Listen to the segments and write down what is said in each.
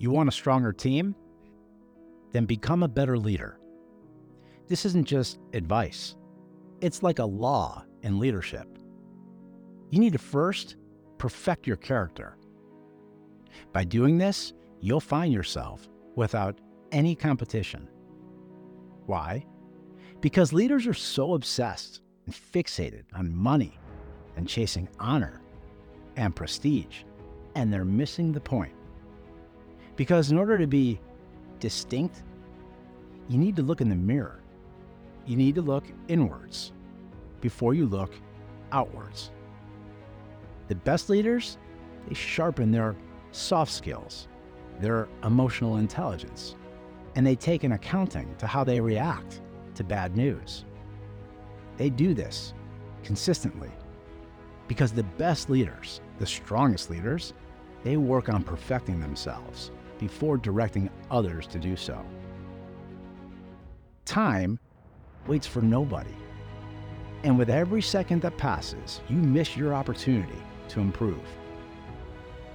You want a stronger team? Then become a better leader. This isn't just advice, it's like a law in leadership. You need to first perfect your character. By doing this, you'll find yourself without any competition. Why? Because leaders are so obsessed and fixated on money and chasing honor and prestige, and they're missing the point. Because in order to be distinct, you need to look in the mirror. You need to look inwards before you look outwards. The best leaders, they sharpen their soft skills, their emotional intelligence, and they take an accounting to how they react to bad news. They do this consistently because the best leaders, the strongest leaders, they work on perfecting themselves before directing others to do so. Time waits for nobody. And with every second that passes, you miss your opportunity to improve.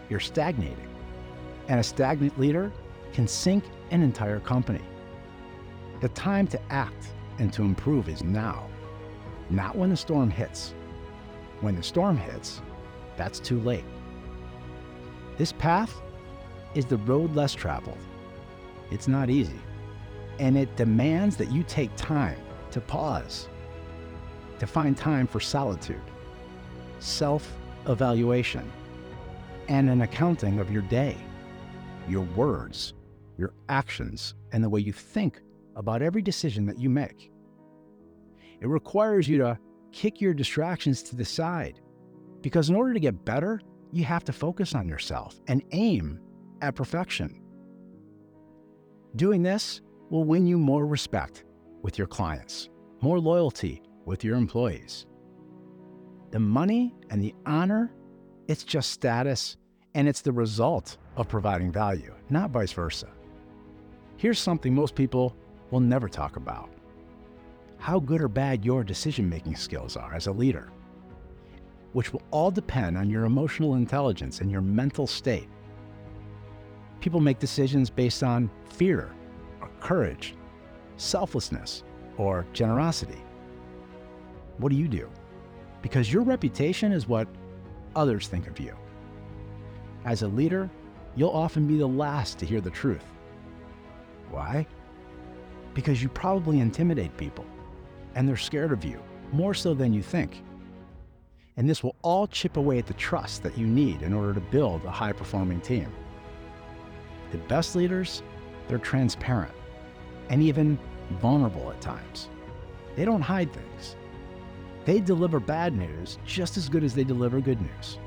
You're stagnating. And a stagnant leader can sink an entire company. The time to act and to improve is now, not when the storm hits. When the storm hits, that's too late. This path is the road less traveled. It's not easy, and it demands that you take time to pause, to find time for solitude, self evaluation, and an accounting of your day, your words, your actions, and the way you think about every decision that you make. It requires you to kick your distractions to the side because in order to get better, you have to focus on yourself and aim at perfection. Doing this will win you more respect with your clients, more loyalty with your employees. The money and the honor, it's just status and it's the result of providing value, not vice versa. Here's something most people will never talk about how good or bad your decision making skills are as a leader, which will all depend on your emotional intelligence and your mental state. People make decisions based on fear or courage, selflessness or generosity. What do you do? Because your reputation is what others think of you. As a leader, you'll often be the last to hear the truth. Why? Because you probably intimidate people and they're scared of you more so than you think. And this will all chip away at the trust that you need in order to build a high performing team. The best leaders, they're transparent and even vulnerable at times. They don't hide things. They deliver bad news just as good as they deliver good news.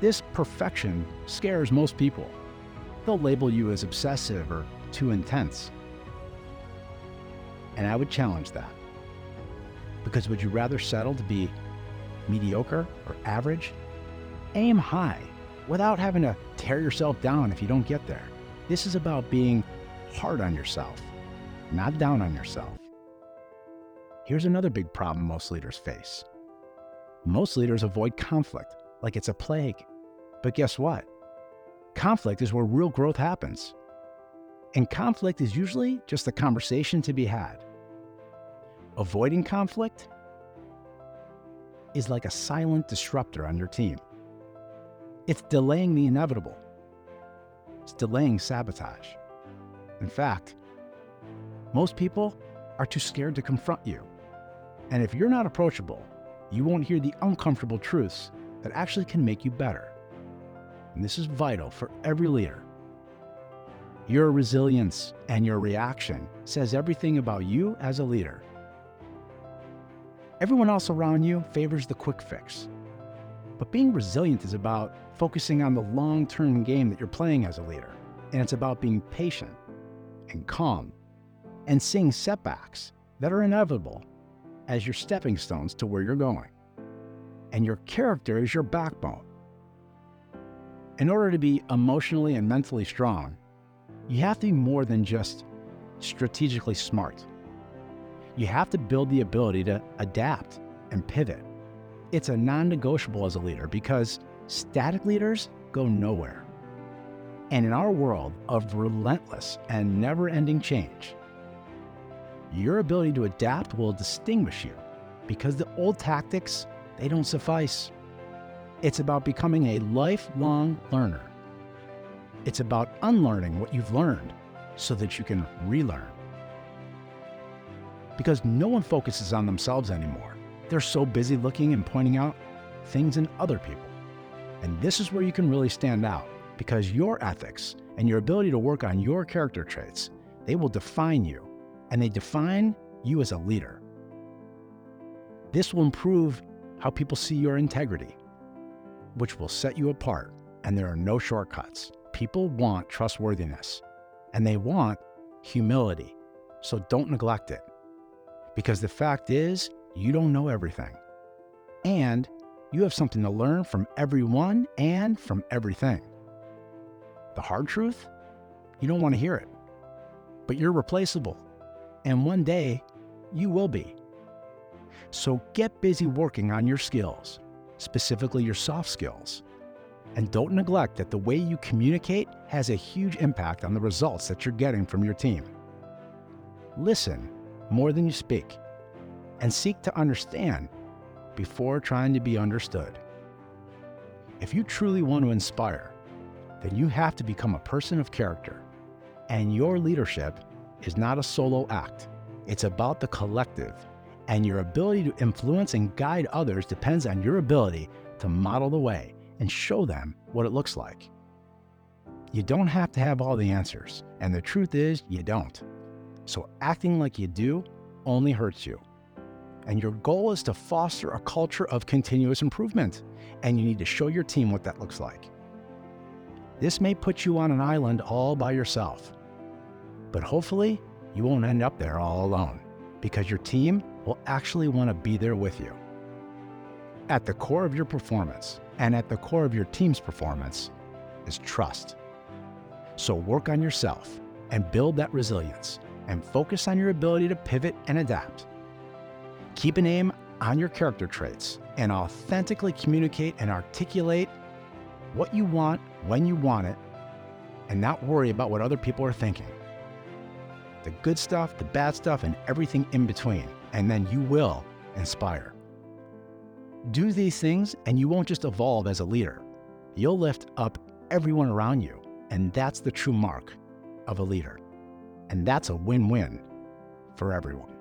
This perfection scares most people. They'll label you as obsessive or too intense. And I would challenge that. Because would you rather settle to be mediocre or average? Aim high without having to tear yourself down if you don't get there. This is about being hard on yourself, not down on yourself. Here's another big problem most leaders face most leaders avoid conflict like it's a plague. But guess what? Conflict is where real growth happens. And conflict is usually just a conversation to be had. Avoiding conflict is like a silent disruptor on your team. It's delaying the inevitable. It's delaying sabotage. In fact, most people are too scared to confront you. And if you're not approachable, you won't hear the uncomfortable truths that actually can make you better. And this is vital for every leader. Your resilience and your reaction says everything about you as a leader. Everyone else around you favors the quick fix. But being resilient is about focusing on the long term game that you're playing as a leader. And it's about being patient and calm and seeing setbacks that are inevitable as your stepping stones to where you're going. And your character is your backbone. In order to be emotionally and mentally strong, you have to be more than just strategically smart. You have to build the ability to adapt and pivot. It's a non negotiable as a leader because static leaders go nowhere. And in our world of relentless and never ending change, your ability to adapt will distinguish you because the old tactics, they don't suffice. It's about becoming a lifelong learner. It's about unlearning what you've learned so that you can relearn. Because no one focuses on themselves anymore. They're so busy looking and pointing out things in other people. And this is where you can really stand out because your ethics and your ability to work on your character traits, they will define you and they define you as a leader. This will improve how people see your integrity, which will set you apart, and there are no shortcuts. People want trustworthiness and they want humility, so don't neglect it. Because the fact is, you don't know everything. And you have something to learn from everyone and from everything. The hard truth? You don't want to hear it. But you're replaceable. And one day, you will be. So get busy working on your skills, specifically your soft skills. And don't neglect that the way you communicate has a huge impact on the results that you're getting from your team. Listen more than you speak and seek to understand before trying to be understood. If you truly want to inspire, then you have to become a person of character. And your leadership is not a solo act, it's about the collective. And your ability to influence and guide others depends on your ability to model the way and show them what it looks like. You don't have to have all the answers, and the truth is, you don't. So acting like you do only hurts you. And your goal is to foster a culture of continuous improvement, and you need to show your team what that looks like. This may put you on an island all by yourself, but hopefully you won't end up there all alone because your team will actually want to be there with you. At the core of your performance and at the core of your team's performance is trust. So work on yourself and build that resilience and focus on your ability to pivot and adapt. Keep an aim on your character traits and authentically communicate and articulate what you want when you want it and not worry about what other people are thinking. The good stuff, the bad stuff, and everything in between. And then you will inspire. Do these things, and you won't just evolve as a leader, you'll lift up everyone around you. And that's the true mark of a leader. And that's a win win for everyone.